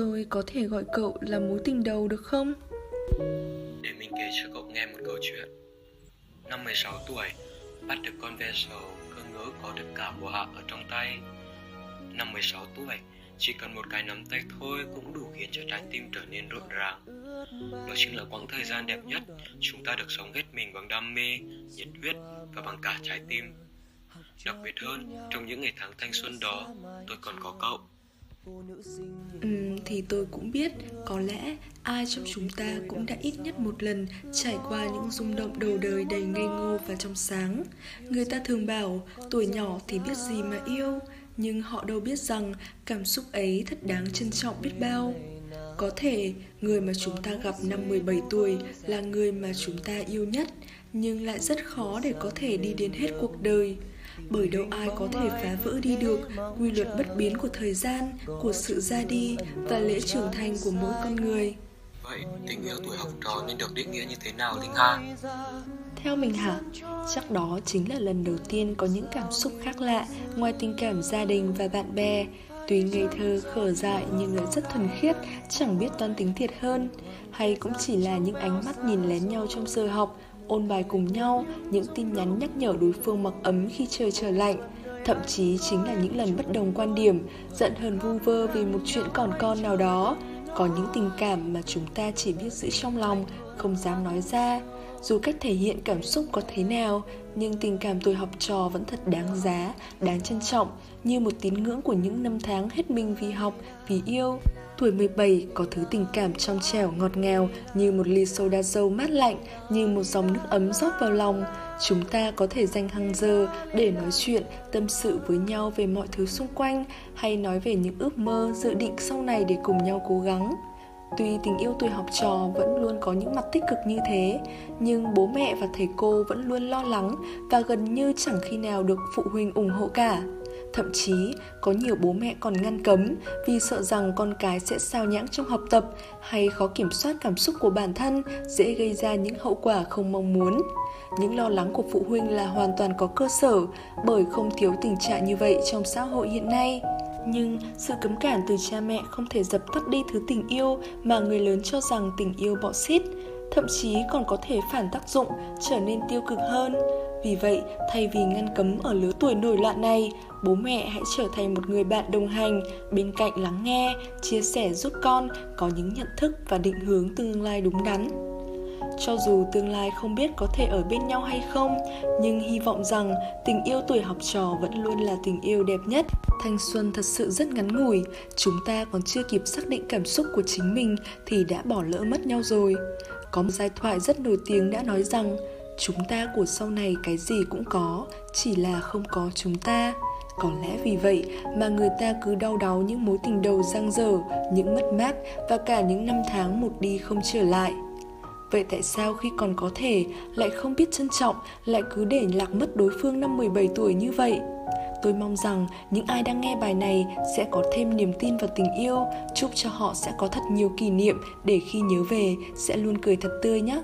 Tôi có thể gọi cậu là mối tình đầu được không? Để mình kể cho cậu nghe một câu chuyện. Năm 16 tuổi, bắt được con ve sầu, cơ ngỡ có được cả mùa hạ ở trong tay. Năm 16 tuổi, chỉ cần một cái nắm tay thôi cũng đủ khiến cho trái tim trở nên rộn ràng. Đó chính là quãng thời gian đẹp nhất Chúng ta được sống hết mình bằng đam mê, nhiệt huyết và bằng cả trái tim. Đặc biệt hơn, trong những ngày tháng thanh xuân đó, tôi còn có cậu. Uhm, thì tôi cũng biết có lẽ ai trong chúng ta cũng đã ít nhất một lần trải qua những rung động đầu đời đầy ngây ngô và trong sáng. Người ta thường bảo tuổi nhỏ thì biết gì mà yêu nhưng họ đâu biết rằng cảm xúc ấy thật đáng trân trọng biết bao. Có thể người mà chúng ta gặp năm 17 tuổi là người mà chúng ta yêu nhất nhưng lại rất khó để có thể đi đến hết cuộc đời bởi đâu ai có thể phá vỡ đi được quy luật bất biến của thời gian, của sự ra đi và lễ trưởng thành của mỗi con người. Vậy tình yêu tuổi học trò nên được định nghĩa như thế nào Linh Hà? Theo mình hả? Chắc đó chính là lần đầu tiên có những cảm xúc khác lạ ngoài tình cảm gia đình và bạn bè. Tuy ngây thơ, khở dại nhưng lại rất thuần khiết, chẳng biết toan tính thiệt hơn. Hay cũng chỉ là những ánh mắt nhìn lén nhau trong giờ học, ôn bài cùng nhau, những tin nhắn nhắc nhở đối phương mặc ấm khi trời trở lạnh. Thậm chí chính là những lần bất đồng quan điểm, giận hờn vu vơ vì một chuyện còn con nào đó. Có những tình cảm mà chúng ta chỉ biết giữ trong lòng, không dám nói ra. Dù cách thể hiện cảm xúc có thế nào, nhưng tình cảm tuổi học trò vẫn thật đáng giá, đáng trân trọng, như một tín ngưỡng của những năm tháng hết mình vì học, vì yêu. Tuổi 17 có thứ tình cảm trong trẻo ngọt ngào như một ly soda dâu mát lạnh, như một dòng nước ấm rót vào lòng. Chúng ta có thể dành hàng giờ để nói chuyện, tâm sự với nhau về mọi thứ xung quanh hay nói về những ước mơ, dự định sau này để cùng nhau cố gắng. Tuy tình yêu tuổi học trò vẫn luôn có những mặt tích cực như thế, nhưng bố mẹ và thầy cô vẫn luôn lo lắng và gần như chẳng khi nào được phụ huynh ủng hộ cả. Thậm chí có nhiều bố mẹ còn ngăn cấm vì sợ rằng con cái sẽ sao nhãng trong học tập hay khó kiểm soát cảm xúc của bản thân dễ gây ra những hậu quả không mong muốn. Những lo lắng của phụ huynh là hoàn toàn có cơ sở bởi không thiếu tình trạng như vậy trong xã hội hiện nay. Nhưng sự cấm cản từ cha mẹ không thể dập tắt đi thứ tình yêu mà người lớn cho rằng tình yêu bọ xít, thậm chí còn có thể phản tác dụng, trở nên tiêu cực hơn. Vì vậy, thay vì ngăn cấm ở lứa tuổi nổi loạn này, bố mẹ hãy trở thành một người bạn đồng hành, bên cạnh lắng nghe, chia sẻ giúp con có những nhận thức và định hướng tương lai đúng đắn. Cho dù tương lai không biết có thể ở bên nhau hay không, nhưng hy vọng rằng tình yêu tuổi học trò vẫn luôn là tình yêu đẹp nhất. Thanh xuân thật sự rất ngắn ngủi, chúng ta còn chưa kịp xác định cảm xúc của chính mình thì đã bỏ lỡ mất nhau rồi. Có một giai thoại rất nổi tiếng đã nói rằng chúng ta của sau này cái gì cũng có, chỉ là không có chúng ta. Có lẽ vì vậy mà người ta cứ đau đáu những mối tình đầu giang dở, những mất mát và cả những năm tháng một đi không trở lại. Vậy tại sao khi còn có thể lại không biết trân trọng, lại cứ để lạc mất đối phương năm 17 tuổi như vậy? Tôi mong rằng những ai đang nghe bài này sẽ có thêm niềm tin vào tình yêu, chúc cho họ sẽ có thật nhiều kỷ niệm để khi nhớ về sẽ luôn cười thật tươi nhé.